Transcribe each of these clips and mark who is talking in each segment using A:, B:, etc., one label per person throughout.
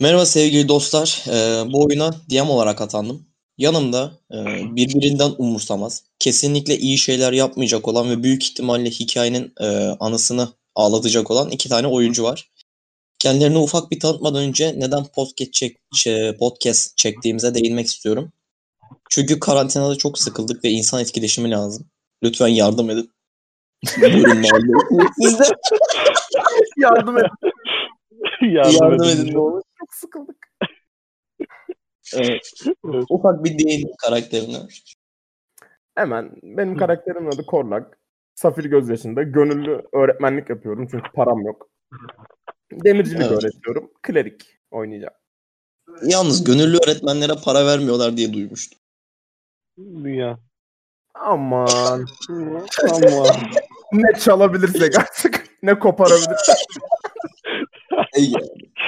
A: Merhaba sevgili dostlar. Ee, bu oyuna DM olarak atandım. Yanımda e, birbirinden umursamaz, kesinlikle iyi şeyler yapmayacak olan ve büyük ihtimalle hikayenin e, anısını ağlatacak olan iki tane oyuncu var. Kendilerini ufak bir tanıtmadan önce neden podcast, çek, şey, podcast çektiğimize değinmek istiyorum. Çünkü karantinada çok sıkıldık ve insan etkileşimi lazım. Lütfen yardım edin. Buyurun. Siz de
B: Yardım et.
C: Yardım,
A: yardım
C: edin.
A: edin ne olur.
B: Çok sıkıldık.
A: Evet. Ufak bir değin karakterine.
B: Hemen benim karakterimin adı Korlak. Safir gözyaşında gönüllü öğretmenlik yapıyorum çünkü param yok. Demircilik
A: Evet.
B: öğretiyorum. Klerik oynayacağım.
A: Yalnız gönüllü öğretmenlere para vermiyorlar diye duymuştum.
C: Ya.
B: Aman.
C: Aman.
B: ne çalabilirsek artık. Ne koparabilirsek.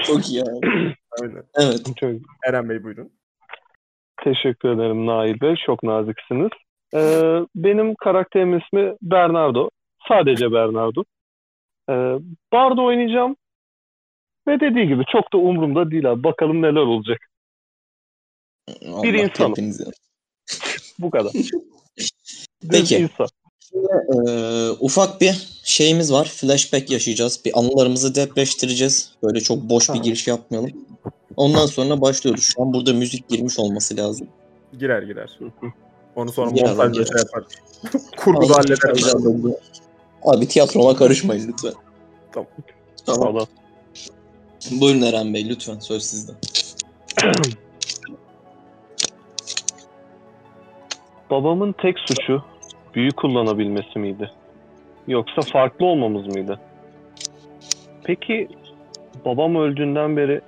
A: Çok iyi yani.
B: Aynen.
A: Evet.
C: Çok
B: Eren Bey buyurun.
C: teşekkür ederim Nail Bey. Çok naziksiniz. Ee, benim karakterimin ismi Bernardo. Sadece Bernardo. Ee, Bardo oynayacağım. Ve dediği gibi çok da umurumda değil abi. Bakalım neler olacak.
A: Allah
C: Bir insanım. Bu kadar. Düz
A: Peki.
C: İnsan.
A: Ee, ufak bir şeyimiz var. Flashback yaşayacağız. Bir anılarımızı depreştireceğiz. Böyle çok boş bir
C: Tamam.
A: giriş yapmayalım. Ondan sonra başlıyoruz. Şu an burada müzik girmiş olması lazım.
B: Girer girer.
C: Hı hı.
B: Onu sonra
A: Girer,
B: montajda
A: girer.
B: şey yapar. Kurguda hallederiz.
A: Abi tiyatroma karışmayın lütfen.
B: Tamam.
A: Tamam.
C: Valla.
A: Buyurun Eren Bey lütfen söz sizde.
C: Babamın tek suçu büyü kullanabilmesi miydi? Yoksa farklı olmamız mıydı? Peki babam öldüğünden beri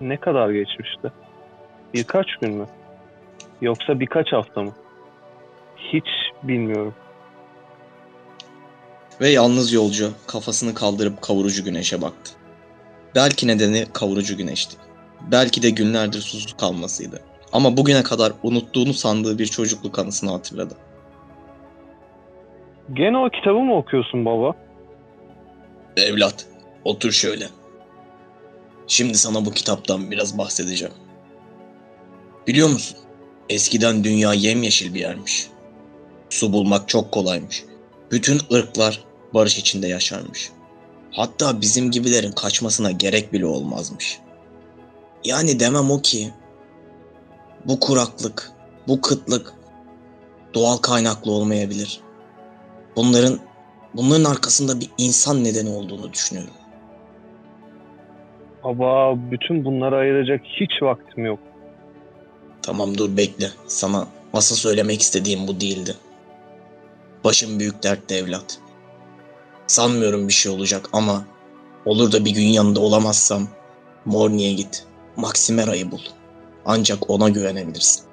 C: ne kadar geçmişti? Birkaç gün mü? Yoksa birkaç hafta mı? Hiç bilmiyorum.
A: Ve yalnız yolcu kafasını kaldırıp kavurucu güneşe baktı. Belki nedeni kavurucu güneşti. Belki de günlerdir susuz kalmasıydı. Ama bugüne kadar unuttuğunu sandığı bir çocukluk anısını hatırladı.
C: Gene o kitabı mı okuyorsun baba?
A: Evlat, otur şöyle. Şimdi sana bu kitaptan biraz bahsedeceğim. Biliyor musun? Eskiden dünya yemyeşil bir yermiş. Su bulmak çok kolaymış. Bütün ırklar barış içinde yaşarmış. Hatta bizim gibilerin kaçmasına gerek bile olmazmış. Yani demem o ki bu kuraklık, bu kıtlık doğal kaynaklı olmayabilir. Bunların bunların arkasında bir insan nedeni olduğunu düşünüyorum.
C: Baba bütün bunları ayıracak hiç vaktim yok.
A: Tamam dur bekle. Sana asıl söylemek istediğim bu değildi. Başım büyük dertte evlat. Sanmıyorum bir şey olacak ama olur da bir gün yanında olamazsam Morni'ye git. Maximera'yı bul. Ancak ona güvenebilirsin.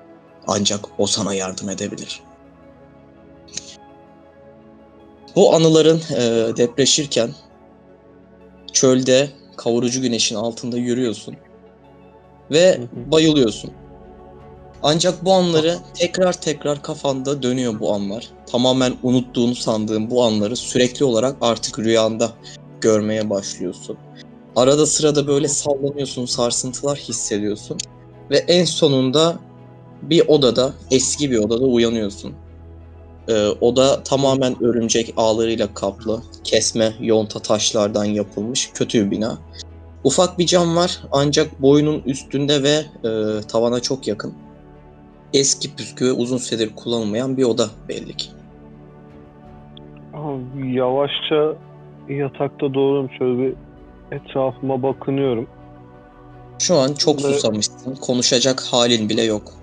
A: Ancak o sana yardım edebilir. Bu anıların e, depreşirken çölde kavurucu güneşin altında yürüyorsun ve bayılıyorsun. Ancak bu anları tekrar tekrar kafanda dönüyor bu anlar. Tamamen unuttuğunu sandığın bu anları sürekli olarak artık rüyanda görmeye başlıyorsun. Arada sırada böyle sallanıyorsun, sarsıntılar hissediyorsun. Ve en sonunda bir odada, eski bir odada uyanıyorsun. Ee, oda tamamen örümcek ağlarıyla kaplı, kesme yonta taşlardan yapılmış kötü bir bina. Ufak bir cam var ancak boyunun üstünde ve e, tavana çok yakın. Eski püskü ve uzun süredir kullanılmayan bir oda belli ki.
C: Abi, Yavaşça yatakta doğruyorum şöyle bir etrafıma bakınıyorum.
A: Şu an çok
C: Ve-
A: susamışsın. Konuşacak halin bile yok.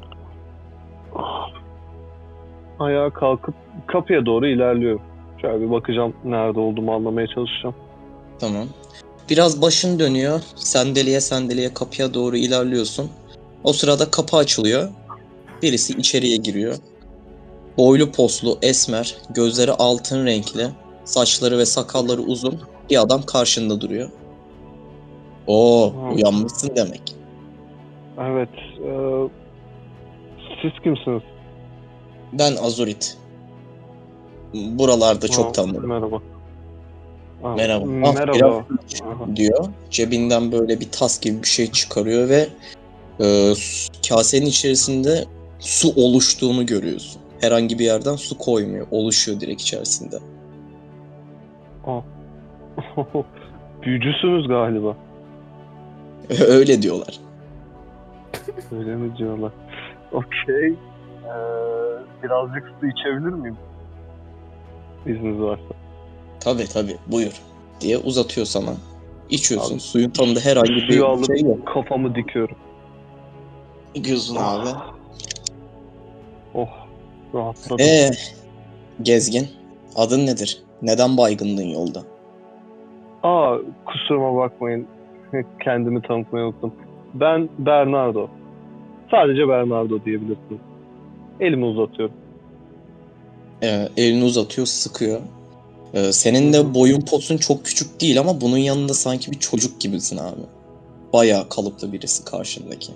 C: Ayağa kalkıp kapıya doğru ilerliyorum. Şöyle bir bakacağım nerede olduğumu anlamaya çalışacağım.
A: Tamam. Biraz başın dönüyor. Sandalye sandalye kapıya doğru ilerliyorsun. O sırada kapı açılıyor. Birisi içeriye giriyor. Boylu poslu, esmer, gözleri altın renkli, saçları ve sakalları uzun bir adam karşında duruyor. Oo,
C: Ha.
A: uyanmışsın demek.
C: Evet. e, siz kimsiniz?
A: Ben Azurit. Buralarda çok
C: Ha,
A: tanıdım.
C: Merhaba. Aa,
A: Merhaba. Ah,
C: Merhaba. Aha.
A: diyor. Cebinden böyle bir tas gibi bir şey çıkarıyor ve e, kasenin içerisinde su oluştuğunu görüyorsun. Herhangi bir yerden su koymuyor. Oluşuyor direkt içerisinde.
C: Büyücüsünüz galiba.
A: Öyle diyorlar.
C: Öyle mi diyorlar? Okey. Ee, birazcık su içebilir miyim? İzniniz varsa.
A: Tabi tabi buyur diye uzatıyor sana. İçiyorsun.
C: Abi,
A: Suyun tadında herhangi bir
C: Suyu alıp
A: şey yok.
C: kafamı dikiyorum.
A: Gözün abi.
C: Oh rahatladım.
A: Ee, gezgin. Adın nedir? Neden baygındın yolda?
C: Aa kusuruma bakmayın. Kendimi tanıtmayı unuttum. Ben Bernardo. Sadece Bernardo diyebilirsiniz. Elimi uzatıyorum.
A: Ee, elini uzatıyor, sıkıyor. Ee, senin de boyun posun çok küçük değil ama bunun yanında sanki bir çocuk gibisin abi. Bayağı kalıplı birisi karşındaki.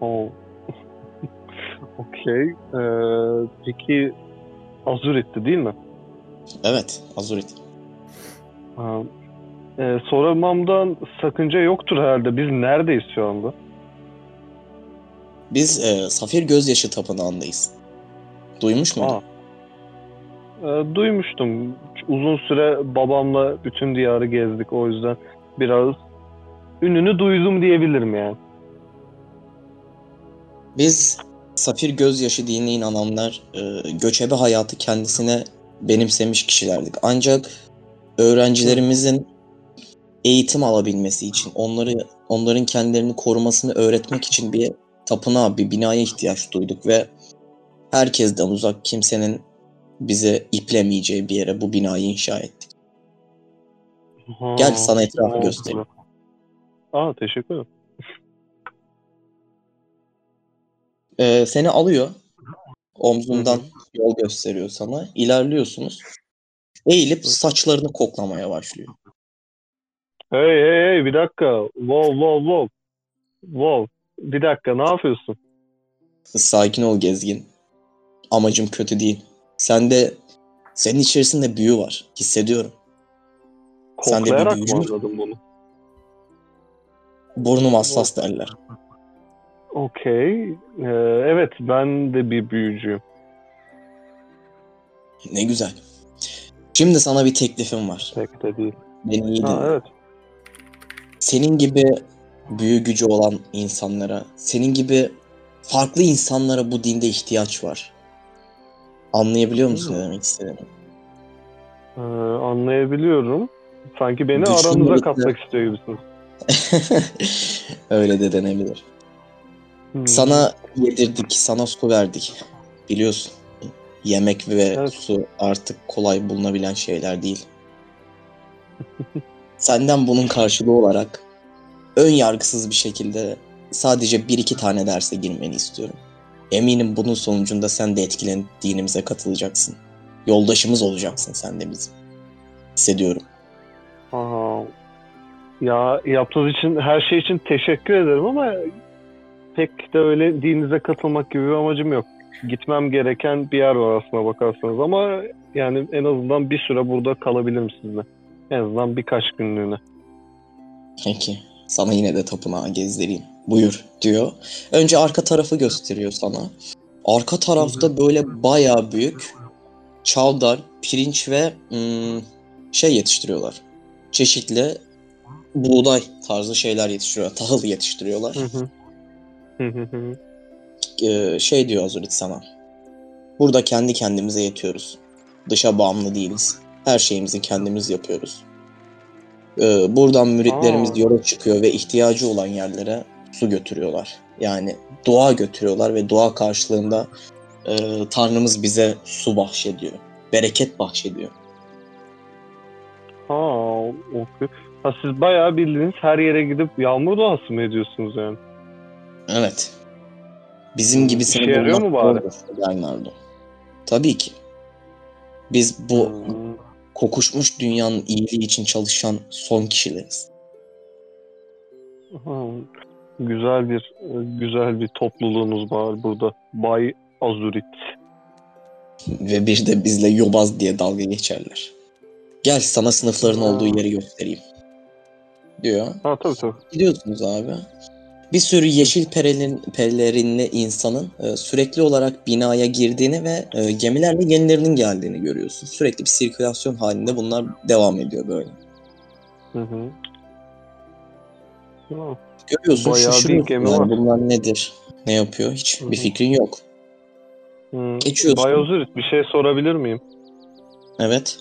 C: Oh. Okey. Ee, peki Azurit'ti değil mi?
A: Evet, Azurit.
C: Ee, sormamdan sakınca yoktur herhalde. Biz neredeyiz şu anda?
A: Biz e, Safir Gözyaşı Tapınağı'ndayız. Duymuş muydun?
C: Aa. Ee, duymuştum. Uzun süre babamla bütün diyarı gezdik. O yüzden biraz ününü duydum diyebilirim yani.
A: Biz Safir Gözyaşı dinine inananlar e, göçebe hayatı kendisine benimsemiş kişilerdik. Ancak öğrencilerimizin eğitim alabilmesi için, onları onların kendilerini korumasını öğretmek için bir tapınağa, bir binaya ihtiyaç duyduk ve herkesten uzak kimsenin bize iplemeyeceği bir yere bu binayı inşa ettik.
C: Ha,
A: Gel sana etrafı
C: oldu.
A: göstereyim.
C: Aa teşekkür ederim.
A: Ee, seni alıyor. Omzundan yol gösteriyor sana. İlerliyorsunuz. Eğilip saçlarını koklamaya başlıyor.
C: Hey hey hey bir dakika. Wow wow wow. Wow. Bir dakika ne yapıyorsun?
A: Sakin ol gezgin. Amacım kötü değil. Sende senin içerisinde büyü var. Hissediyorum. Sen de bir
C: Koklayarak
A: büyücü
C: bunu?
A: Burnum hassas derler.
C: Okey. Ee, evet ben de bir büyücüyüm.
A: Ne güzel. Şimdi sana bir teklifim var.
C: Pek de değil.
A: Beni iyi
C: Ha,
A: dinle.
C: evet.
A: Senin gibi büyü gücü olan insanlara, senin gibi farklı insanlara bu dinde ihtiyaç var. Anlayabiliyor musun ne demek istediğimi?
C: Ee, anlayabiliyorum. Sanki beni
A: Güçlü
C: aranıza
A: melekler-
C: katmak istiyor gibisiniz.
A: Öyle de denebilir.
C: Hmm.
A: Sana yedirdik, sana su verdik. Biliyorsun. Yemek ve
C: Evet.
A: su artık kolay bulunabilen şeyler değil. Senden bunun karşılığı olarak ön yargısız bir şekilde sadece bir iki tane derse girmeni istiyorum. Eminim bunun sonucunda sen de etkilenip dinimize katılacaksın. Yoldaşımız olacaksın sen de bizim. Hissediyorum.
C: Aha. Ya yaptığınız için her şey için teşekkür ederim ama pek de öyle dininize katılmak gibi bir amacım yok. Gitmem gereken bir yer var aslına bakarsanız ama yani en azından bir süre burada kalabilirim sizinle. En azından birkaç günlüğüne.
A: Peki. Sana yine de tapınağı gezdireyim. Buyur diyor. Önce arka tarafı gösteriyor sana. Arka tarafta böyle bayağı büyük çavdar, pirinç ve hmm, şey yetiştiriyorlar. Çeşitli buğday tarzı şeyler yetiştiriyorlar. Tahıl yetiştiriyorlar.
C: Hı hı.
A: Ee, şey diyor Azurit sana. Burada kendi kendimize yetiyoruz. Dışa bağımlı değiliz. Her şeyimizi kendimiz yapıyoruz. Ee, buradan müritlerimiz
C: Aa.
A: yola çıkıyor ve ihtiyacı olan yerlere su götürüyorlar. Yani dua götürüyorlar ve dua karşılığında e, Tanrımız bize su bahşediyor. Bereket bahşediyor.
C: Ha, okey. Ha, siz bayağı bildiğiniz her yere gidip yağmur duası mı ediyorsunuz yani?
A: Evet. Bizim
C: Hmm,
A: gibisini
C: yarıyor
A: bulmak
C: mu bari?
A: Bernardo. Tabii ki. Biz bu
C: Hmm.
A: Kokuşmuş dünyanın iyiliği için çalışan son kişileriz.
C: Ha, güzel bir güzel bir topluluğunuz var burada. Bay Azurit.
A: Ve bir de bizle yobaz diye dalga geçerler. Gel sana sınıfların
C: Ha.
A: olduğu yeri göstereyim. Diyor.
C: Ha tabii tabii.
A: Gidiyorsunuz abi. Bir sürü yeşil perelin, pelerinli insanın e, sürekli olarak binaya girdiğini ve e, gemilerle yenilerinin geldiğini görüyorsun. Sürekli bir sirkülasyon halinde bunlar devam ediyor böyle.
C: Hı hı.
A: Görüyorsun
C: Bayağı bir
A: şaşırıyorsun
C: gemi
A: yani
C: var.
A: bunlar nedir, ne yapıyor hiç
C: Hı
A: bir
C: hı.
A: fikrin yok.
C: hı.
A: Geçiyorsun.
C: Bayozurit bir şey sorabilir miyim?
A: Evet.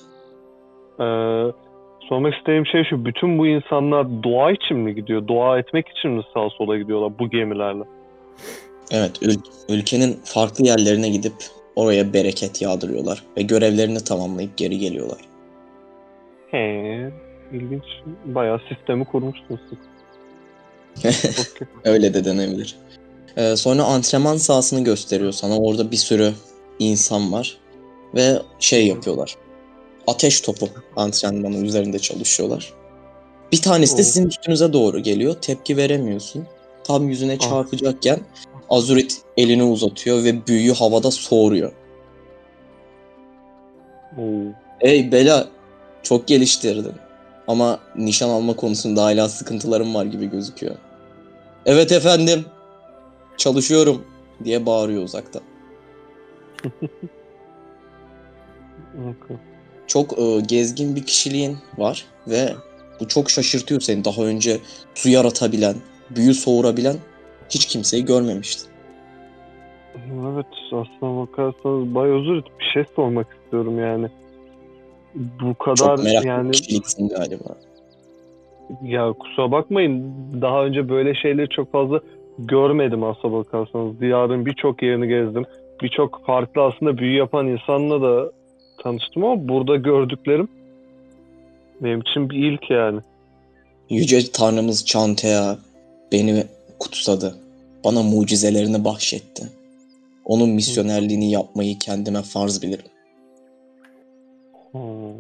C: Ee, sormak istediğim şey şu. Bütün bu insanlar doğa için mi gidiyor? Dua etmek için mi sağa sola gidiyorlar bu gemilerle?
A: Evet, ül- ülkenin farklı yerlerine gidip oraya bereket yağdırıyorlar ve görevlerini tamamlayıp geri geliyorlar.
C: He, ilginç. Bayağı sistemi kurmuşsunuz siz.
A: Öyle de denebilir. Ee, sonra antrenman sahasını gösteriyor sana. Orada bir sürü insan var ve şey yapıyorlar. Ateş topu antrenmanı üzerinde çalışıyorlar. Bir tanesi de sizin üstünüze doğru geliyor. Tepki veremiyorsun. Tam yüzüne çarpacakken Azurit elini uzatıyor ve büyüyü havada soğuruyor.
C: Oo.
A: Ey Bela çok geliştirdin. Ama nişan alma konusunda hala sıkıntılarım var gibi gözüküyor. Evet efendim. Çalışıyorum diye bağırıyor uzakta.
C: okey.
A: Çok e, gezgin bir kişiliğin var ve bu çok şaşırtıyor seni. Daha önce su yaratabilen, büyü soğurabilen hiç kimseyi görmemiştin.
C: Evet aslına bakarsanız Bayozurit bir şey sormak istiyorum yani. Bu kadar
A: Çok meraklı
C: yani
A: kişiliksin galiba.
C: ya kusura bakmayın daha önce böyle şeyleri çok fazla görmedim aslına bakarsanız. Diyarın birçok yerini gezdim. Birçok farklı aslında büyü yapan insanla da tanıştım ama burada gördüklerim benim için bir ilk yani.
A: Yüce Tanrımız Chantea beni kutsadı. Bana mucizelerini bahşetti. Onun misyonerliğini yapmayı kendime farz bilirim.
C: Hmm.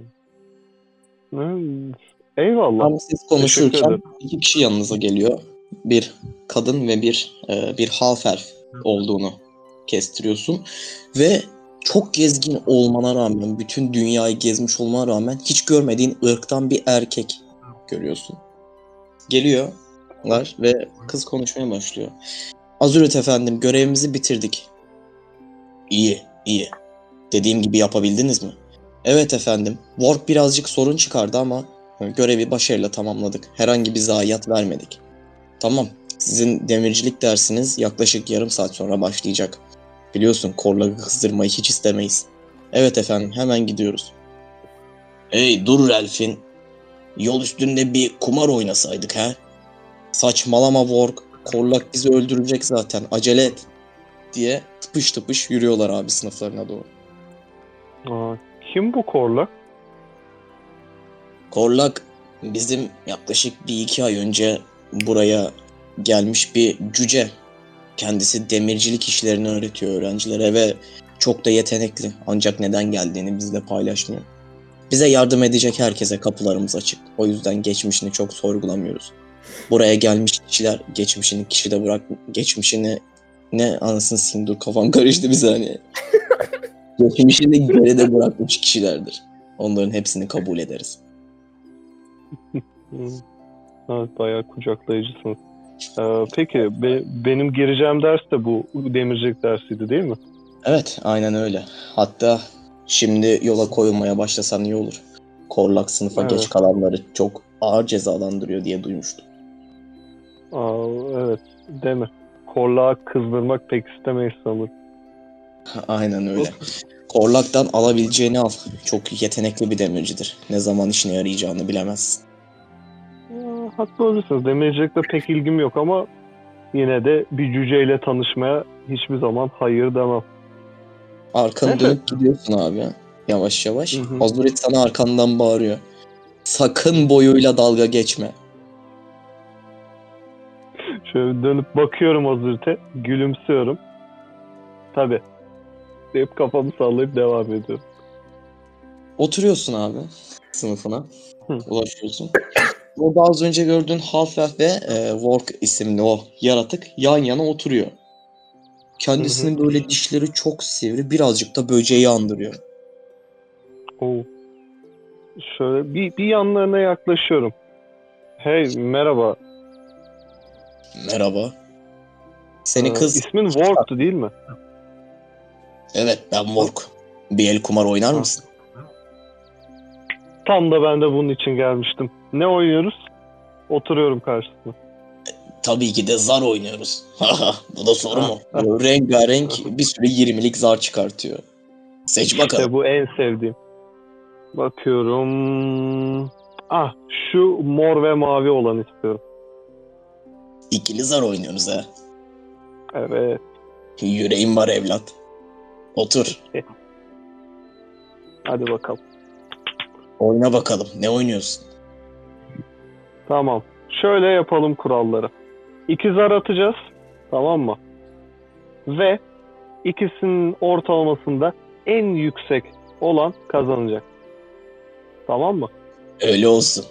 C: Eyvallah.
A: Tam siz konuşurken iki kişi yanınıza geliyor. Bir kadın ve bir e, bir half olduğunu kestiriyorsun. Ve çok gezgin olmana rağmen, bütün dünyayı gezmiş olmana rağmen hiç görmediğin ırktan bir erkek görüyorsun. Geliyorlar ve kız konuşmaya başlıyor. Azuret efendim görevimizi bitirdik. İyi, iyi. Dediğim gibi yapabildiniz mi? Evet efendim. Work birazcık sorun çıkardı ama görevi başarıyla tamamladık. Herhangi bir zayiat vermedik. Tamam. Sizin demircilik dersiniz yaklaşık yarım saat sonra başlayacak. Biliyorsun korları kızdırmayı hiç istemeyiz. Evet efendim hemen gidiyoruz. Hey dur Elfin. Yol üstünde bir kumar oynasaydık ha? Saçmalama Work. Korlak bizi öldürecek zaten. Acele et. Diye tıpış tıpış yürüyorlar abi sınıflarına doğru.
C: Aa, kim bu korlak?
A: Korlak bizim yaklaşık bir iki ay önce buraya gelmiş bir cüce. Kendisi demircilik işlerini öğretiyor öğrencilere ve çok da yetenekli. Ancak neden geldiğini bizle paylaşmıyor. Bize yardım edecek herkese kapılarımız açık. O yüzden geçmişini çok sorgulamıyoruz. Buraya gelmiş kişiler geçmişini kişide bırak geçmişini ne anasını sikeyim dur kafam karıştı bir saniye. geçmişini geride bırakmış kişilerdir. Onların hepsini kabul ederiz.
C: Evet, bayağı kucaklayıcısınız. Ee, peki be- benim gireceğim ders de bu demircilik dersiydi değil mi?
A: Evet, aynen öyle. Hatta şimdi yola koyulmaya başlasan iyi olur. Korlak sınıfa
C: Evet.
A: geç kalanları çok ağır cezalandırıyor diye duymuştum.
C: Aa, evet değil mi? Korlağı kızdırmak pek istemeyiz sanırım.
A: aynen öyle. Korlak'tan alabileceğini al. Çok yetenekli bir demircidir. Ne zaman işine yarayacağını bilemezsin.
C: Haklı olursunuz. Demircilikte pek ilgim yok ama yine de bir cüceyle tanışmaya hiçbir zaman hayır demem.
A: Arkanı
C: Evet.
A: dönüp gidiyorsun abi. Yavaş yavaş. Azuret sana arkandan bağırıyor. Sakın boyuyla dalga geçme.
C: Şöyle dönüp bakıyorum Azir'te, gülümsüyorum. Tabi. Deyip kafamı sallayıp devam ediyorum.
A: Oturuyorsun abi sınıfına.
C: Hı.
A: Ulaşıyorsun. Orada az önce gördüğün Half-Elf ve e, Work isimli o yaratık yan yana oturuyor. Kendisinin böyle dişleri çok sivri, birazcık da böceği andırıyor.
C: Oo. şöyle bir, bir yanlarına yaklaşıyorum. Hey merhaba.
A: Merhaba. Seni
C: Ee,
A: kız...
C: İsmin Work'tu değil mi?
A: Evet ben Mork. Bir el kumar oynar mısın?
C: Tam da ben de bunun için gelmiştim. Ne oynuyoruz? Oturuyorum karşısına.
A: Tabii ki de zar oynuyoruz. Bu da soru mu? Rengarenk bir sürü 20'lik zar çıkartıyor. Seç bakalım.
C: İşte bu en sevdiğim. Bakıyorum. Ah şu mor ve mavi olan istiyorum.
A: İkili zar oynuyoruz ha.
C: Evet.
A: Yüreğim var evlat. Otur.
C: Hadi bakalım.
A: Oyna bakalım. Ne oynuyorsun?
C: Tamam. Şöyle yapalım kuralları. İki zar atacağız. Tamam mı? Ve ikisinin ortalamasında en yüksek olan kazanacak. Tamam mı?
A: Öyle olsun.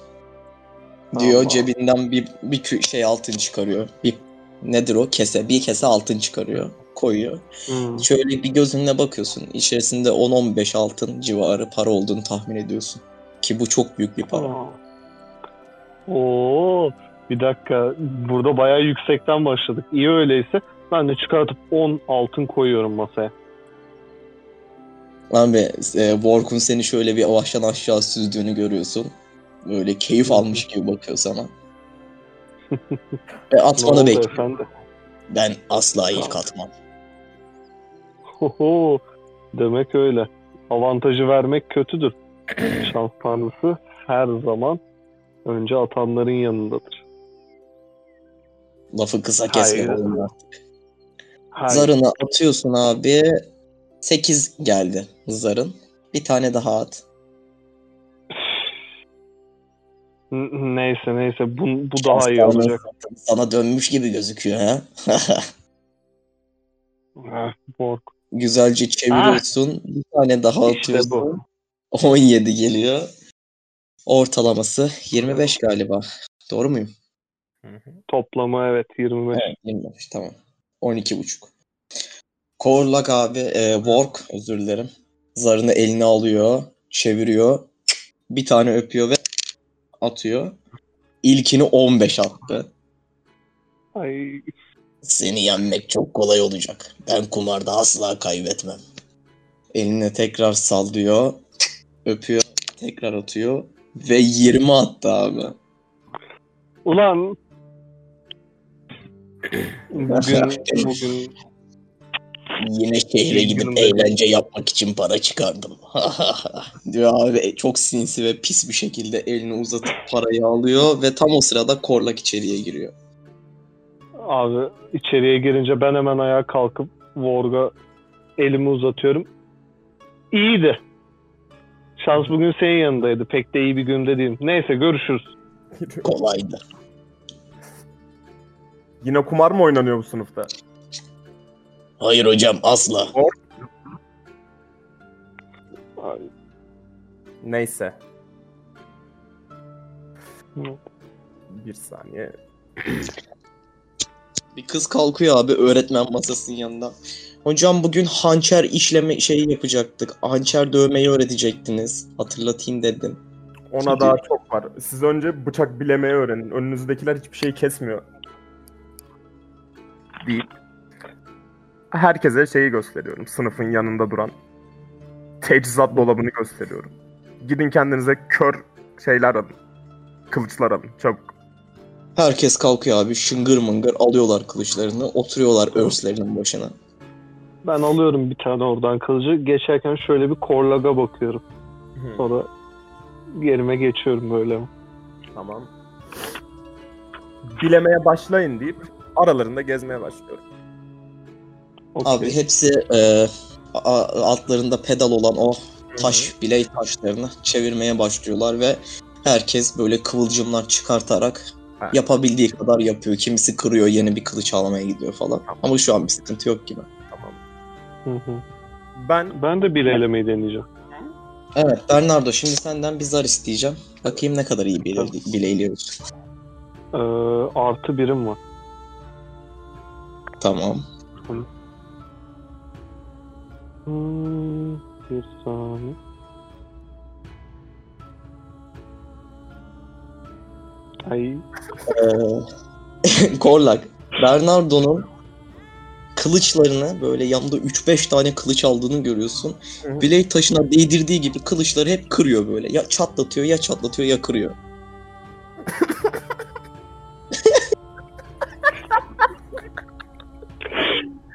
A: Diyor
C: Tamam.
A: cebinden bir, bir şey altın çıkarıyor. Bir nedir o? Kese. Bir kese altın çıkarıyor. Koyuyor.
C: Hmm.
A: Şöyle bir gözünle bakıyorsun. İçerisinde 10-15 altın civarı para olduğunu tahmin ediyorsun. Ki bu çok büyük bir para.
C: Aa. Oo, bir dakika. Burada bayağı yüksekten başladık. İyi öyleyse ben de çıkartıp 10 altın koyuyorum masaya.
A: Abi e, Work'un seni şöyle bir baştan aşağı süzdüğünü görüyorsun. Böyle keyif almış gibi bakıyor sana. E, atmanı
C: oldu
A: bekliyor.
C: efendi?
A: Ben asla ilk atmam.
C: Hoho, demek öyle. Avantajı vermek kötüdür. Şans tanrısı her zaman önce atanların yanındadır.
A: Lafı kısa kesme.
C: Hayır.
A: Zarını atıyorsun abi. 8 geldi zarın. Bir tane daha at.
C: N- Neyse neyse bu, bu daha iyi olacak.
A: Sana dönmüş gibi gözüküyor ha.
C: Borg.
A: Güzelce çeviriyorsun. Bir tane daha
C: İşte
A: atıyorsun.
C: bu.
A: 17 geliyor. Ortalaması 25 galiba. Doğru muyum?
C: Toplamı evet 25.
A: Evet 25 tamam. 12 buçuk. Korlak abi e, Work özür dilerim. Zarını eline alıyor. Çeviriyor. Bir tane öpüyor ve atıyor. İlkini 15 attı.
C: Ay
A: Seni yenmek çok kolay olacak. Ben kumarda asla kaybetmem. Eline tekrar sallıyor. Öpüyor. Tekrar atıyor. Ve 20 attı abi.
C: Ulan bugün bugün
A: Yine şehre gidip eğlence yapmak için para çıkardım. diyor abi çok sinsi ve pis bir şekilde elini uzatıp parayı alıyor ve tam o sırada Korlak içeriye giriyor.
C: abi içeriye girince ben hemen ayağa kalkıp Vorg'a elimi uzatıyorum. İyiydi. Şans bugün senin yanındaydı. Pek de iyi bir günde değilim. Neyse görüşürüz.
A: Kolaydı.
B: Yine kumar mı oynanıyor bu sınıfta?
A: Hayır hocam asla.
C: Ay,
B: Neyse. Bir saniye.
A: Bir kız kalkıyor abi öğretmen masasının yanında. Hocam bugün hançer işleme şeyi yapacaktık. Hançer dövmeyi öğretecektiniz. Hatırlatayım dedim.
B: Ona
A: Çünkü-
B: daha çok var. Siz önce bıçak bilemeyi öğrenin. Önünüzdekiler hiçbir şey kesmiyor. Deyip herkese şeyi gösteriyorum. Sınıfın yanında duran teçhizat dolabını gösteriyorum. Gidin kendinize kör şeyler alın. Kılıçlar alın çabuk.
A: Herkes kalkıyor abi şıngır mıngır alıyorlar kılıçlarını. Oturuyorlar örslerinin başına.
C: Ben alıyorum bir tane oradan kılıcı. Geçerken şöyle bir korlaga bakıyorum. Sonra yerime geçiyorum böyle.
B: Tamam. Bilemeye başlayın deyip aralarında gezmeye başlıyorum.
C: Okey.
A: Abi hepsi e, altlarında pedal olan o taş biley taşlarını çevirmeye başlıyorlar ve herkes böyle kıvılcımlar çıkartarak
B: Ha.
A: yapabildiği kadar yapıyor. Kimisi kırıyor, yeni bir kılıç almaya gidiyor falan.
B: Tamam.
A: Ama şu an bir sıkıntı yok gibi.
B: Tamam.
C: Hı hı.
B: Ben
C: Ben de bir elemeyi deneyeceğim.
A: Evet Bernardo şimdi senden bir zar isteyeceğim. Bakayım ne kadar iyi bile, bileyliyoruz.
C: Ee, artı birim var.
A: Tamam.
C: Hmm, bir saniye. Ay.
A: Ee, Korlak. Bernardo'nun kılıçlarını böyle yanında 3-5 tane kılıç aldığını görüyorsun.
B: Hı hı.
A: Bilek taşına değdirdiği gibi kılıçları hep kırıyor böyle. Ya çatlatıyor ya çatlatıyor ya kırıyor.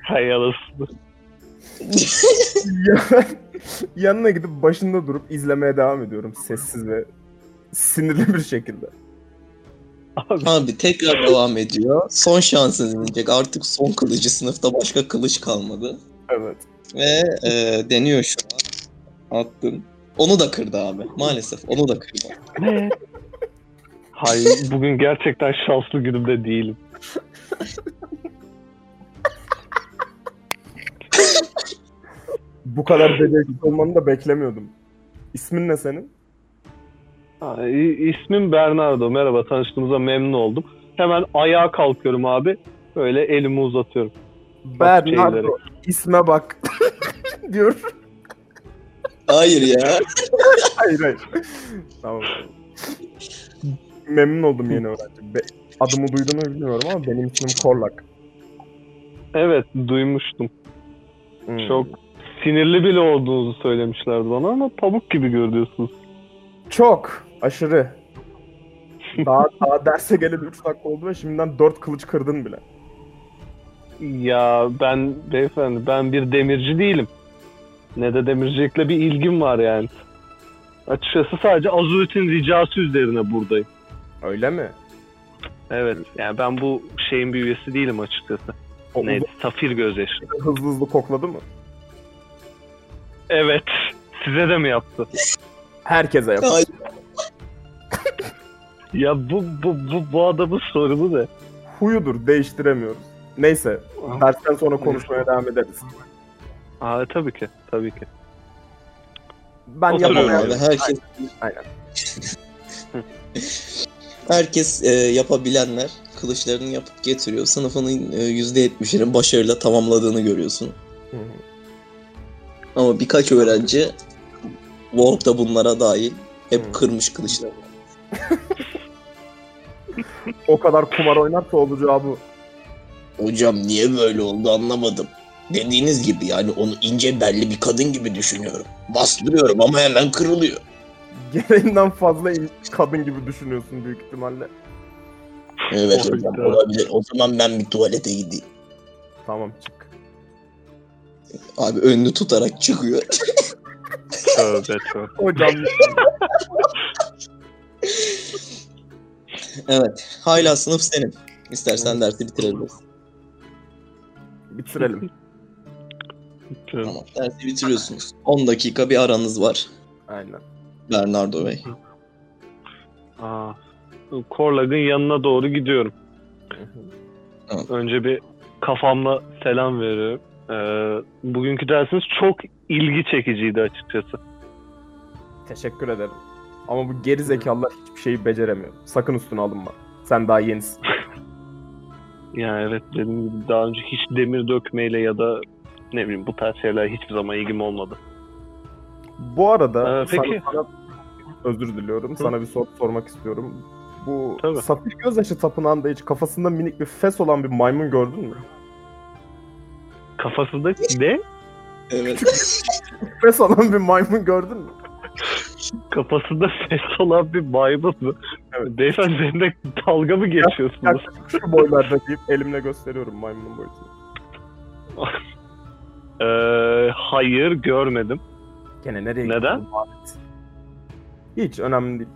C: Hay anasını.
B: Yanına gidip başında durup izlemeye devam ediyorum sessiz ve sinirli bir şekilde.
C: Abi
A: Abi tekrar devam ediyor. Son şansını deneyecek. Artık son kılıcı sınıfta başka kılıç kalmadı.
B: Evet.
A: Ve e, deniyor şu an. Attın. Onu da kırdı abi. Maalesef onu da kırdı.
C: ne? Hay bugün gerçekten şanslı günümde değilim.
B: Bu kadar beceriksiz olmanı da beklemiyordum. İsmin ne senin?
C: Ha, ismim Bernardo. Merhaba tanıştığımıza memnun oldum. Hemen ayağa kalkıyorum abi. Böyle elimi uzatıyorum.
B: Bernardo.
C: şeyleri.
B: İsme bak. diyor.
A: Hayır ya.
B: Hayır hayır. tamam. Memnun oldum yeni öğrenci. Be- adımı duydun mu bilmiyorum ama benim ismim Korlak.
C: Evet duymuştum.
B: Hmm.
C: Çok sinirli bile olduğunuzu söylemişlerdi bana ama pamuk gibi görünüyorsunuz.
B: Çok. Aşırı. Daha, daha derse geleli 3 dakika oldu ve şimdiden 4 kılıç kırdın bile.
C: Ya ben beyefendi ben bir demirci değilim. Ne de demircilikle bir ilgim var yani. Açıkçası sadece Azuret'in ricası üzerine buradayım.
B: Öyle mi?
C: Evet yani ben bu şeyin bir üyesi değilim açıkçası.
B: O
C: Neydi? Safir gözyaşı.
B: uzun hızlı hızlı kokladı mı?
C: Evet. Size de mi yaptı?
B: Herkese yap.
C: Ya bu bu bu, bu adamın sorunu ne?
B: Huyudur değiştiremiyoruz. Neyse dersten sonra konuşmaya devam ederiz.
C: Aa tabii ki. Tabii ki.
B: Ben
C: Oturuyorum
B: yapamayan...
A: abi. Herkes
B: Aynen.
A: herkes e, yapabilenler kılıçlarını yapıp getiriyor. Sınıfının e, %70'inin başarıyla tamamladığını görüyorsun.
B: Hı hı.
A: Ama birkaç öğrenci Warp da bunlara dahil hep
B: Hı.
A: kırmış kılıçlarını.
B: O kadar kumar oynarsa olacağı bu.
A: Hocam niye böyle oldu anlamadım. Dediğiniz gibi yani onu ince belli bir kadın gibi düşünüyorum. Bastırıyorum ama hemen kırılıyor.
B: Gereğinden fazla kadın gibi düşünüyorsun büyük ihtimalle.
A: Evet
C: Oyda.
A: hocam olabilir. O zaman ben bir tuvalete gideyim.
B: Tamam çık.
A: Abi önünü tutarak çıkıyor.
C: Tövbe tövbe.
B: Hocam
A: evet. Hala sınıf senin. İstersen dersi bitirebiliriz.
B: bitirelim.
A: Tamam. Dersi bitiriyorsunuz. 10 dakika bir aranız var.
B: Aynen.
A: Bernardo Bey.
C: Aa, Korlag'ın yanına doğru gidiyorum.
A: Tamam.
C: Önce bir kafamla selam veriyorum. Ee, bugünkü dersiniz çok ilgi çekiciydi açıkçası.
B: Teşekkür ederim. Ama bu geri zekalılar hiçbir şeyi beceremiyor. Sakın üstüne alınma. Sen daha yenisin.
C: Yani evet dediğim gibi daha önce hiç demir dökmeyle ya da ne bileyim bu tarz şeyler hiçbir zaman ilgim olmadı.
B: Bu arada
C: Ee, peki.
B: sana, sana- özür diliyorum. Sana bir soru sormak istiyorum. Bu
C: Tabii.
B: Safir Gözyaşı Tapınağı'nda hiç kafasında minik bir fes olan bir maymun gördün mü?
C: Kafasında ne?
A: Evet.
B: Fes olan bir maymun gördün mü?
C: Kafasında ses olan bir maymun mu?
B: Evet.
C: Beyefendi benimle dalga mı geçiyorsunuz?
B: Şu boylarda deyip elimle gösteriyorum maymunun boyutunu.
C: Ee, hayır görmedim.
B: Gene nereye
C: Neden?
B: gittin? Hiç önemli değil.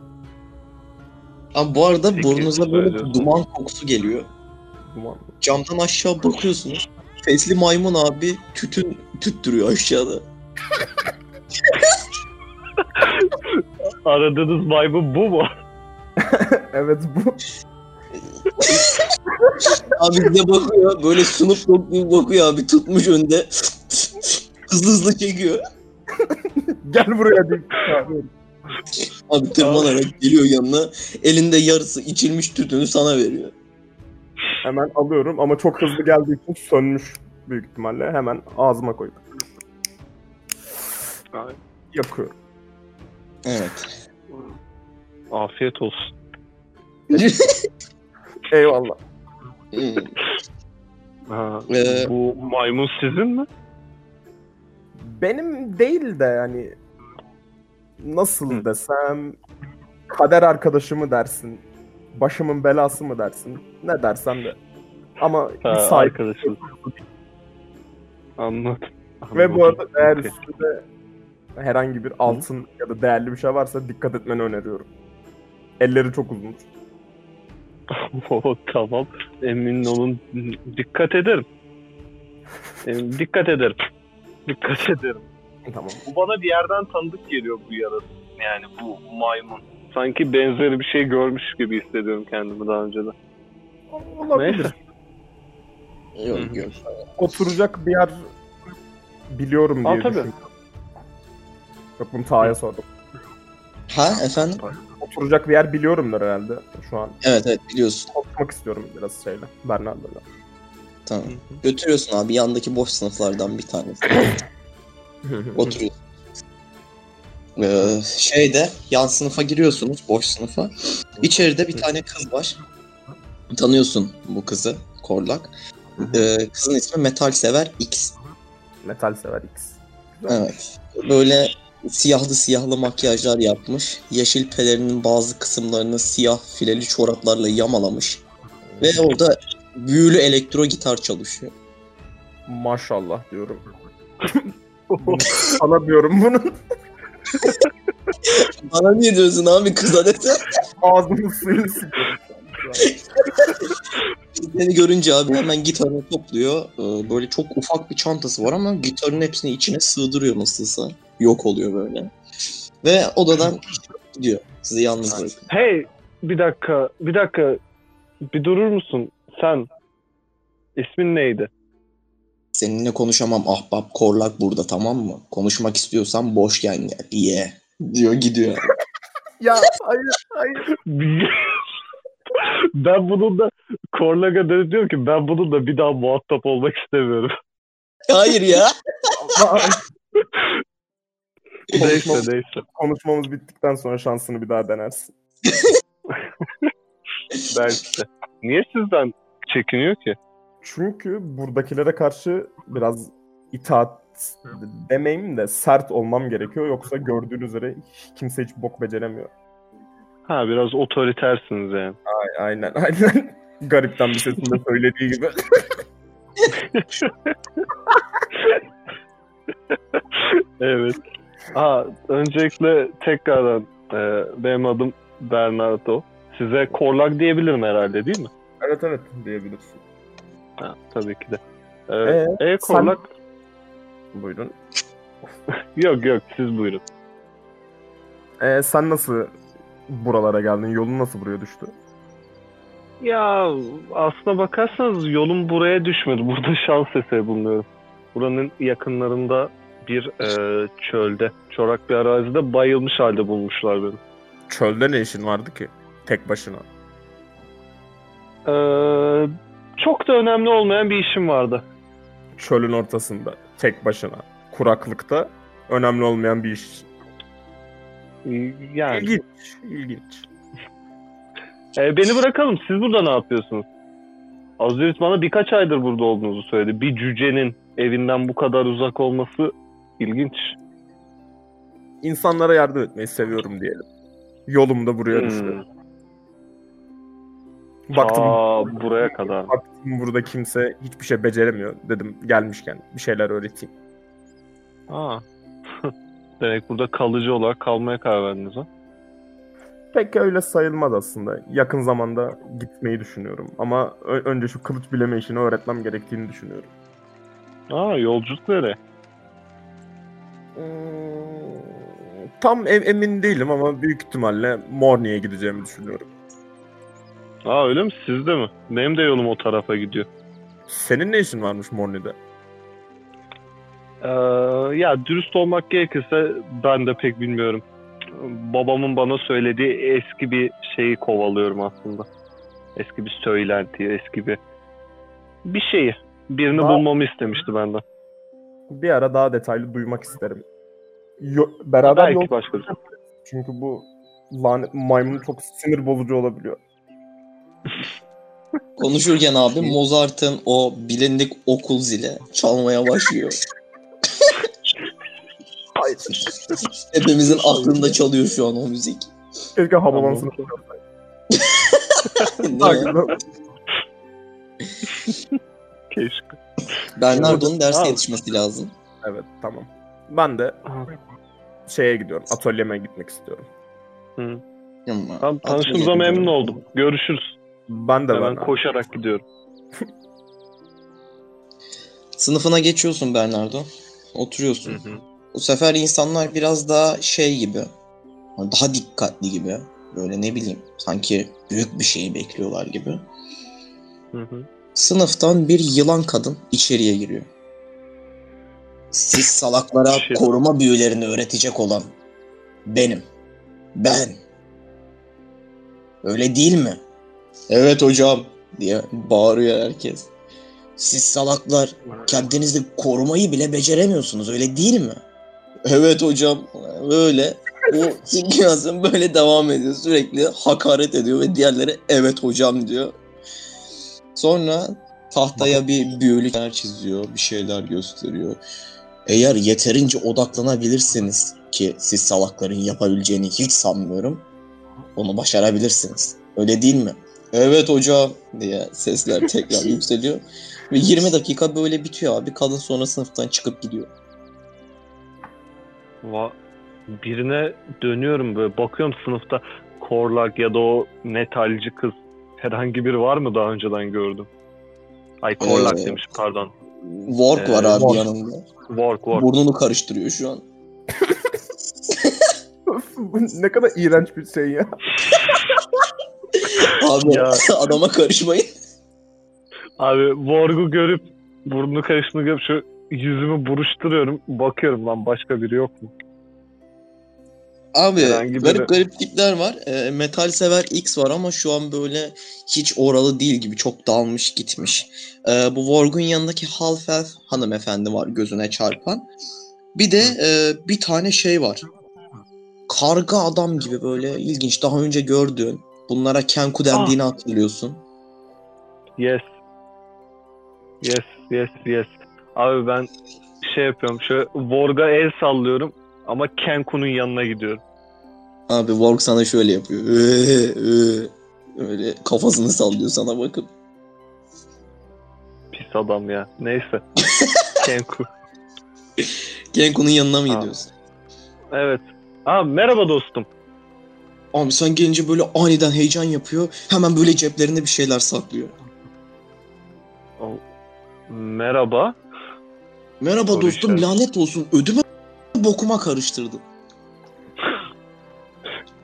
A: Abi bu arada burnunuza böyle duman kokusu geliyor.
B: Duman.
A: Camdan aşağı bakıyorsunuz. Fesli maymun abi tütün tüttürüyor aşağıda.
C: Aradığınız maymun bu mu?
B: evet bu.
A: Abi bize bakıyor böyle Dogg gibi bakıyor abi tutmuş önde. hızlı hızlı çekiyor.
B: Gel buraya deyip çağırıyorum.
A: Abi tırmanarak geliyor yanına. Elinde yarısı içilmiş tütünü sana veriyor.
B: Hemen alıyorum ama çok hızlı geldiği için sönmüş büyük ihtimalle. Hemen ağzıma koydum. Yakıyorum.
A: Evet.
C: Afiyet olsun.
B: Eyvallah.
C: Ha,
A: Ee,
C: bu maymun sizin mi?
B: Benim değil de yani nasıl desem kader arkadaşı mı dersin? Başımın belası mı dersin? Ne dersen de. Ama bir
C: Ha,
B: sahip
C: arkadaşınız. Anladım.
B: ve bu arada eğer üstünde herhangi bir altın ya da değerli bir şey varsa dikkat etmeni öneriyorum. Elleri çok uzun.
C: Tamam. Emin olun. Dikkat ederim. Dikkat ederim. Dikkat ederim.
B: Tamam.
C: Bu bana bir yerden tanıdık geliyor bu yarası. Yani bu maymun. Sanki benzeri bir şey görmüş gibi hissediyorum kendimi daha önce de.
B: Olabilir.
C: Neyse.
A: Yok yok.
B: Oturacak bir yer biliyorum diye
C: Aa, tabii.
B: düşünüyorum. Yok bunu Taha'ya sordum.
A: Ha efendim?
B: Oturacak bir yer biliyorumdur herhalde şu an.
A: Evet evet biliyorsun.
B: Konuşmak istiyorum biraz şeyle. Bernardo'yla.
A: Tamam. Götürüyorsun abi yandaki boş sınıflardan bir tanesi. Oturuyorsun. Ee, şeyde yan sınıfa giriyorsunuz boş sınıfa. İçeride bir tane kız var. Tanıyorsun bu kızı Korlak. Ee, kızın ismi Metal Sever X.
B: Metal sever X.
A: Evet. Böyle siyahlı siyahlı makyajlar yapmış. Yeşil pelerinin bazı kısımlarını siyah fileli çoraplarla yamalamış. Ve orada büyülü elektro gitar çalışıyor.
B: Maşallah diyorum. Sana diyorum bunu.
A: Bana niye diyorsun abi kıza dese?
B: Ağzımın suyunu sıkıyorum.
A: Seni görünce abi hemen gitarını topluyor. Ee, Böyle çok ufak bir çantası var ama gitarın hepsini içine sığdırıyor nasılsa. Yok oluyor böyle. Ve odadan gidiyor. Sizi yalnız bırakıyor.
C: Hey bir dakika bir dakika bir durur musun sen ismin neydi?
A: Seninle konuşamam ahbap korlak burada tamam mı? Konuşmak istiyorsan boş gel gel. Ye. Diyor gidiyor.
B: Ya hayır hayır.
C: ben bunun da Korlaga dedi diyor ki ben bunun da bir daha muhatap olmak istemiyorum.
A: Hayır ya.
C: neyse neyse.
B: konuşmamız bittikten sonra şansını bir daha denersin.
C: Belki de. Niye sizden çekiniyor ki?
B: Çünkü buradakilere karşı biraz itaat demeyeyim de sert olmam gerekiyor. Yoksa gördüğün üzere kimse hiç bok beceremiyor.
C: Ha biraz otoritersiniz yani.
B: Ay- Aynen aynen. Garipten bir sesinde söylediği gibi.
C: evet. Ha, öncelikle tekrardan e, benim adım Bernardo. Size Korlak diyebilirim herhalde değil mi?
B: evet evet diyebilirsin.
C: Ha, tabii ki de. E,
B: Ee,
C: e, Korlak?
B: Buyurun.
C: Yok yok siz buyurun.
B: Ee, sen nasıl buralara geldin? Yolun nasıl buraya düştü?
C: Ya aslına bakarsanız yolum buraya düşmedi. Burada şans eseri bulunuyorum. Buranın yakınlarında bir e, çölde, çorak bir arazide bayılmış halde bulmuşlar beni.
B: Çölde ne işin vardı ki? Tek başına.
C: E, çok da önemli olmayan bir işim vardı.
B: Çölün ortasında. Tek başına. Kuraklıkta. Önemli olmayan bir iş.
C: Yani
B: İlginç. İlginç.
C: E, beni bırakalım. Siz burada ne yapıyorsunuz? Aziz bana birkaç aydır burada olduğunuzu söyledi. Bir cücenin evinden bu kadar uzak olması ilginç.
B: İnsanlara yardım etmeyi seviyorum diyelim. Yolum da buraya.
C: Hmm.
B: Baktım,
C: Aa, buraya kadar.
B: baktım burada kimse hiçbir şey beceremiyor. Dedim gelmişken bir şeyler öğreteyim.
C: Aa. Demek burada kalıcı olarak kalmaya karar verdiniz ha?
B: Pek öyle sayılmaz aslında. Yakın zamanda gitmeyi düşünüyorum. Ama ö- önce şu kılıç bileme işini öğretmem gerektiğini düşünüyorum.
C: Aa, yolculuk nereye?
B: Hmm, tam em- emin değilim ama büyük ihtimalle Morni'ye gideceğimi düşünüyorum.
C: Aa öyle mi? Sizde mi? Benim de yolum o tarafa gidiyor.
B: Senin ne işin varmış Morni'de?
C: Ee, ya dürüst olmak gerekirse ben de pek bilmiyorum. Babamın bana söylediği eski bir şeyi kovalıyorum aslında. Eski bir söylentiyi, eski bir bir şeyi. Birini
B: Daha-
C: bulmamı istemişti benden.
B: Bir ara daha detaylı duymak isterim. Yo- beraber
C: Belki
B: yol
C: başka
B: çünkü bu lanet maymun çok sinir bozucu olabiliyor.
A: Konuşurken abi Mozart'ın o bilindik okul zili çalmaya başlıyor.
B: Hayır.
A: Hepimizin aklında çalıyor şu an o müzik.
B: Keşke Hababam sınıfı.
C: Keşke.
A: Bernardo'nun derse
C: Abi.
A: yetişmesi lazım.
B: Evet tamam. Ben de şeye gidiyorum. Atölyeme gitmek istiyorum.
C: Hı.
A: Ama
C: Tamam, tanıştığımıza memnun oldum. Görüşürüz.
B: Ben de
C: Hemen
B: ben.
C: koşarak gidiyorum.
A: Sınıfına geçiyorsun Bernardo. Oturuyorsun. Bu sefer insanlar biraz daha şey gibi. Daha dikkatli gibi. Böyle ne bileyim sanki büyük bir şeyi bekliyorlar gibi.
C: Hı hı.
A: Sınıftan bir yılan kadın içeriye giriyor. Siz salaklara
C: Shit.
A: koruma büyülerini öğretecek olan benim. Ben. Öyle değil mi? Evet hocam diye bağırıyor herkes. Siz salaklar kendinizi korumayı bile beceremiyorsunuz öyle değil mi? Evet hocam öyle. O Sikyasın böyle devam ediyor sürekli hakaret ediyor ve diğerleri evet hocam diyor. Sonra tahtaya bir büyülükler çiziyor, bir şeyler gösteriyor. Eğer yeterince odaklanabilirsiniz ki siz salakların yapabileceğini hiç sanmıyorum. Onu başarabilirsiniz. Öyle değil mi? Evet hocam diye sesler tekrar yükseliyor. Ve 20 dakika böyle bitiyor abi. Kadın sonra sınıftan çıkıp gidiyor.
C: Va birine dönüyorum böyle bakıyorum sınıfta korlak ya da o metalci kız herhangi biri var mı daha önceden gördüm? Ay korlak
A: Ee,
C: demiş pardon.
A: Work var
C: Ee,
A: abi
B: Work.
A: yanında.
C: Work work.
A: Burnunu karıştırıyor şu an.
B: Ne kadar iğrenç bir şey ya.
A: Abi
C: Ya.
A: adama karışmayın.
C: Abi Worg'u görüp burnunu karıştığını görüp şu yüzümü buruşturuyorum. Bakıyorum lan başka biri yok mu?
A: Abi
C: Herhangi
A: garip
C: biri-
A: garip tipler var. Ee, metal sever X var ama şu an böyle hiç oralı değil gibi çok dalmış gitmiş. Ee, bu Worg'un yanındaki Half-Elf hanımefendi var gözüne çarpan. Bir de e, bir tane şey var. Karga adam gibi böyle ilginç daha önce gördüğün. Bunlara Kenku dendiğini hatırlıyorsun.
C: Yes. Yes, yes, yes. Abi ben şey yapıyorum. Şöyle Vorg'a el sallıyorum ama Kenku'nun yanına gidiyorum.
A: Abi Worg sana şöyle yapıyor. Ee, ee. Öyle kafasını sallıyor sana bakıp.
C: Pis adam ya. Neyse. Kenku.
A: Kenku'nun yanına mı gidiyorsun?
C: Evet. Aa, merhaba dostum.
A: Abi sen gelince böyle aniden heyecan yapıyor. Hemen böyle ceplerinde bir şeyler saklıyor.
C: Merhaba.
A: Merhaba
C: Soru
A: dostum
C: işareti.
A: lanet olsun ödümü bokuma karıştırdın.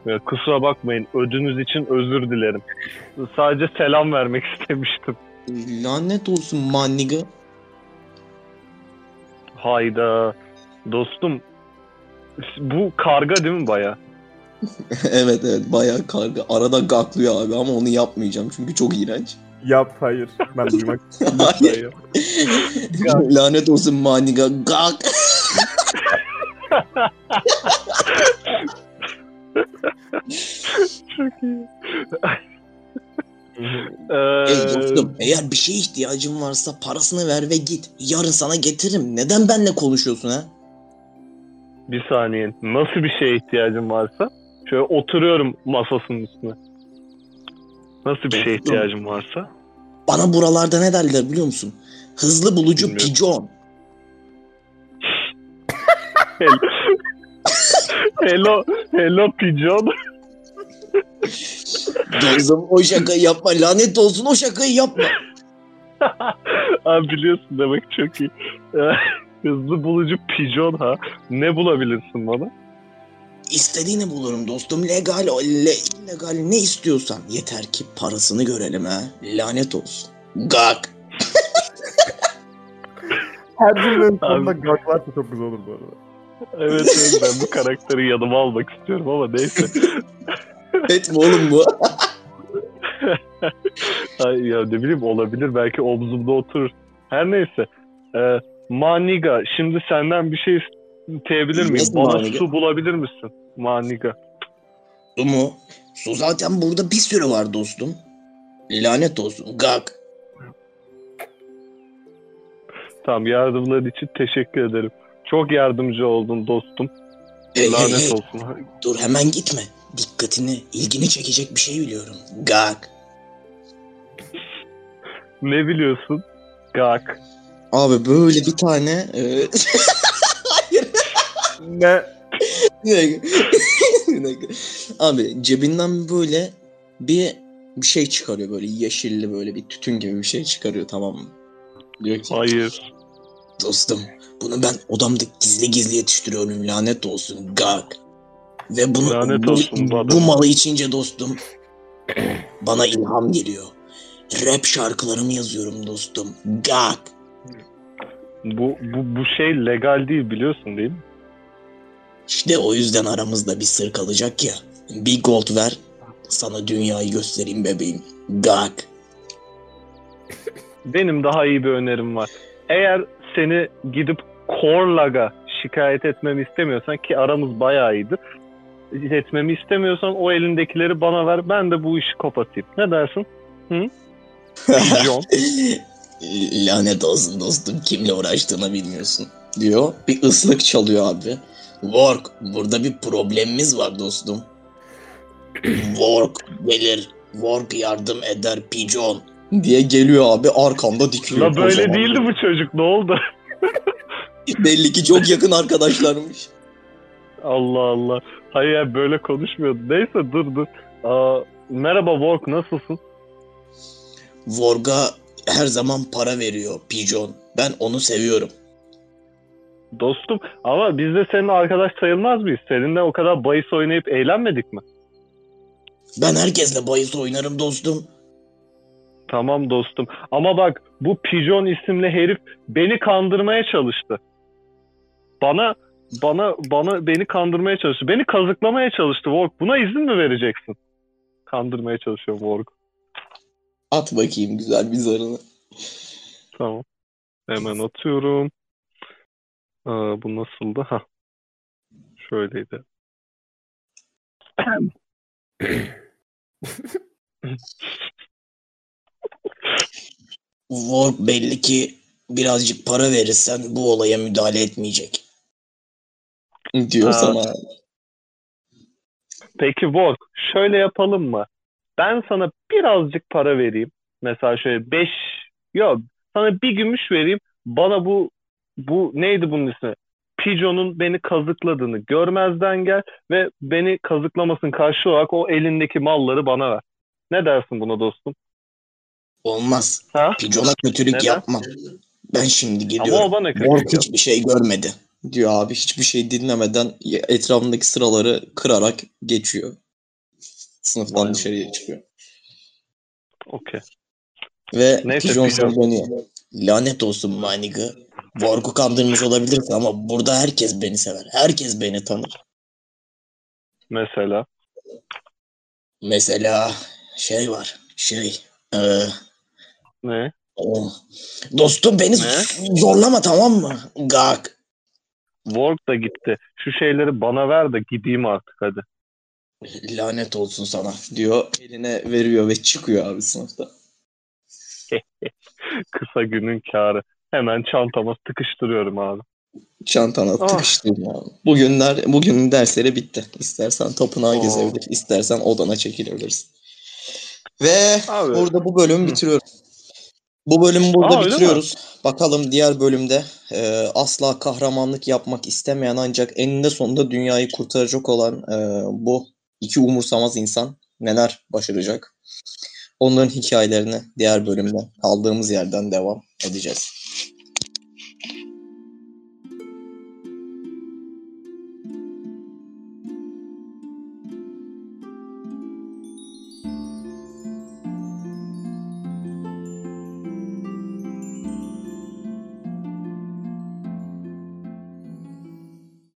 C: Ya, kusura bakmayın. Ödünüz için özür dilerim. Sadece selam vermek istemiştim.
A: Lanet olsun maniga.
C: Hayda. Dostum. Bu karga değil mi baya?
A: evet evet bayağı karga. Arada gaklıyor abi ama onu yapmayacağım çünkü çok iğrenç.
B: Yap hayır. Ben duymak
A: Hayır. lanet olsun maniga. Gak.
C: Çok iyi.
A: Ey
C: Ee,
A: dostum eğer bir şeye ihtiyacın varsa parasını ver ve git. Yarın sana getiririm. Neden benimle konuşuyorsun ha?
C: bir saniye. Nasıl bir şeye ihtiyacım varsa şöyle oturuyorum masasının üstüne. Nasıl bir şeye
A: Dostum.
C: ihtiyacım varsa.
A: Bana buralarda ne derler biliyor musun? Hızlı bulucu
C: Bilmiyorum.
A: pigeon.
C: Hello, hello pigeon.
A: Dostum o şakayı yapma. Lanet olsun o şakayı yapma.
C: Abi biliyorsun demek çok iyi. Hızlı bulucu pigeon ha. Ne bulabilirsin bana?
A: İstediğini bulurum dostum. Legal, le, illegal ne istiyorsan. Yeter ki parasını görelim ha. Lanet olsun. Gak.
B: Her cümlenin sonunda gak varsa çok güzel olur bu arada.
C: Evet, evet ben bu karakteri yanıma almak istiyorum ama neyse.
A: Etme oğlum bu.
C: Ay, ya ne bileyim olabilir belki omzumda oturur. Her neyse. Ee, Maniga şimdi senden bir şey isteyebilir miyim?
A: Nasıl
C: Bana
A: Maniga?
C: su bulabilir misin? Maniga.
A: Su mu? Su zaten burada bir sürü var dostum. Lanet olsun gak.
C: Tamam yardımların için teşekkür ederim. Çok yardımcı oldun dostum.
A: Hey, hey,
C: Lanet
A: hey,
C: olsun.
A: dur hemen gitme. Dikkatini, ilgini çekecek bir şey biliyorum. Gak.
C: Ne biliyorsun? Gak.
A: Abi böyle bir tane... e.
B: Ne?
A: Bir dakika. Bir dakika. Abi cebinden böyle bir bir şey çıkarıyor böyle yeşilli böyle bir tütün gibi bir şey çıkarıyor tamam mı? Diyor ki
C: Hayır.
A: dostum bunu ben odamda gizli gizli yetiştiriyorum lanet olsun gak. Ve bunu
C: Lanet
A: bu,
C: olsun bu
A: bu malı içince dostum bana ilham geliyor. Rap şarkılarımı yazıyorum dostum. Gak.
C: Bu, bu, bu şey legal değil biliyorsun değil mi?
A: İşte o yüzden aramızda bir sır kalacak ya. Bir gold ver sana dünyayı göstereyim bebeğim. Gak.
C: Benim daha iyi bir önerim var. Eğer seni gidip Korlag'a şikayet etmemi istemiyorsan ki aramız bayağı iyidir. Etmemi istemiyorsan o elindekileri bana ver. Ben de bu işi kapatayım. Ne dersin? John.
A: Lanet olsun dostum kimle uğraştığını bilmiyorsun diyor. Bir ıslık çalıyor abi. Work burada bir problemimiz var dostum. Work gelir. Work yardım eder pigeon diye geliyor abi arkamda dikiliyor.
C: La böyle değildi bu çocuk. Ne oldu?
A: Belli ki çok yakın arkadaşlarmış.
C: Allah Allah. Hayır ya böyle konuşmuyordu. Neyse dur dur. Aa, merhaba Work nasılsın?
A: Vorg'a her zaman para veriyor pigeon. Ben onu seviyorum.
C: Dostum ama biz de senin arkadaş sayılmaz mıyız? Seninle o kadar bahis oynayıp eğlenmedik mi?
A: Ben herkesle bahis oynarım dostum.
C: Tamam dostum. Ama bak bu Pigeon isimli herif beni kandırmaya çalıştı. Bana bana bana beni kandırmaya çalıştı. Beni kazıklamaya çalıştı Work. Buna izin mi vereceksin? Kandırmaya çalışıyor Work.
A: At bakayım güzel bir zarını.
C: Tamam. Hemen atıyorum. Aa, bu nasıldı? Ha. Şöyleydi.
A: Work belli ki birazcık para verirsen bu olaya müdahale etmeyecek. Diyor
C: Ha.
A: sana.
C: Peki Work, şöyle yapalım mı? Ben sana birazcık para vereyim. Mesela şöyle 5 yok sana bir gümüş vereyim. Bana bu bu neydi bunun ismi? Pigeon'un beni kazıkladığını görmezden gel ve beni kazıklamasın karşı olarak o elindeki malları bana ver. Ne dersin buna dostum?
A: Olmaz.
C: Ha?
A: Pigeon'a kötülük
C: Neden?
A: yapmam. Ben şimdi
C: Ama o bana kötü
A: Work
C: geliyor.
A: hiçbir şey görmedi. Diyor abi hiçbir şey dinlemeden etrafındaki sıraları kırarak geçiyor. Sınıftan
C: Vay
A: dışarıya çıkıyor.
C: Okey.
A: Ve
C: Neyse,
A: Pigeon dönüyor. Lanet olsun my Work'u kandırmış olabilirsin ama burada herkes beni sever. Herkes beni tanır.
C: Mesela.
A: Mesela şey var. Şey. eee,
C: Ne?
A: o- dostum beni
C: Ne?
A: zorlama tamam mı? Gak.
C: Work da gitti. Şu şeyleri bana ver de gideyim artık hadi.
A: Lanet olsun sana diyor. Eline veriyor ve çıkıyor abi sınıfta.
C: Kısa günün kârı. Hemen çantama tıkıştırıyorum abi.
A: Çantana
C: Ah.
A: tıkıştırdın abi. Bugünler, bugünün dersleri bitti. İstersen tapınağı
C: Oo.
A: gezebilir, istersen odana çekilebilirsin. Ve
C: Abi.
A: burada bu bölümü bitiriyoruz. Bu bölümü burada
C: Aa,
A: bitiriyoruz. Bakalım diğer bölümde e, asla kahramanlık yapmak istemeyen ancak eninde sonunda dünyayı kurtaracak olan e, bu iki umursamaz insan neler başaracak? Onların hikayelerini diğer bölümde kaldığımız yerden devam edeceğiz.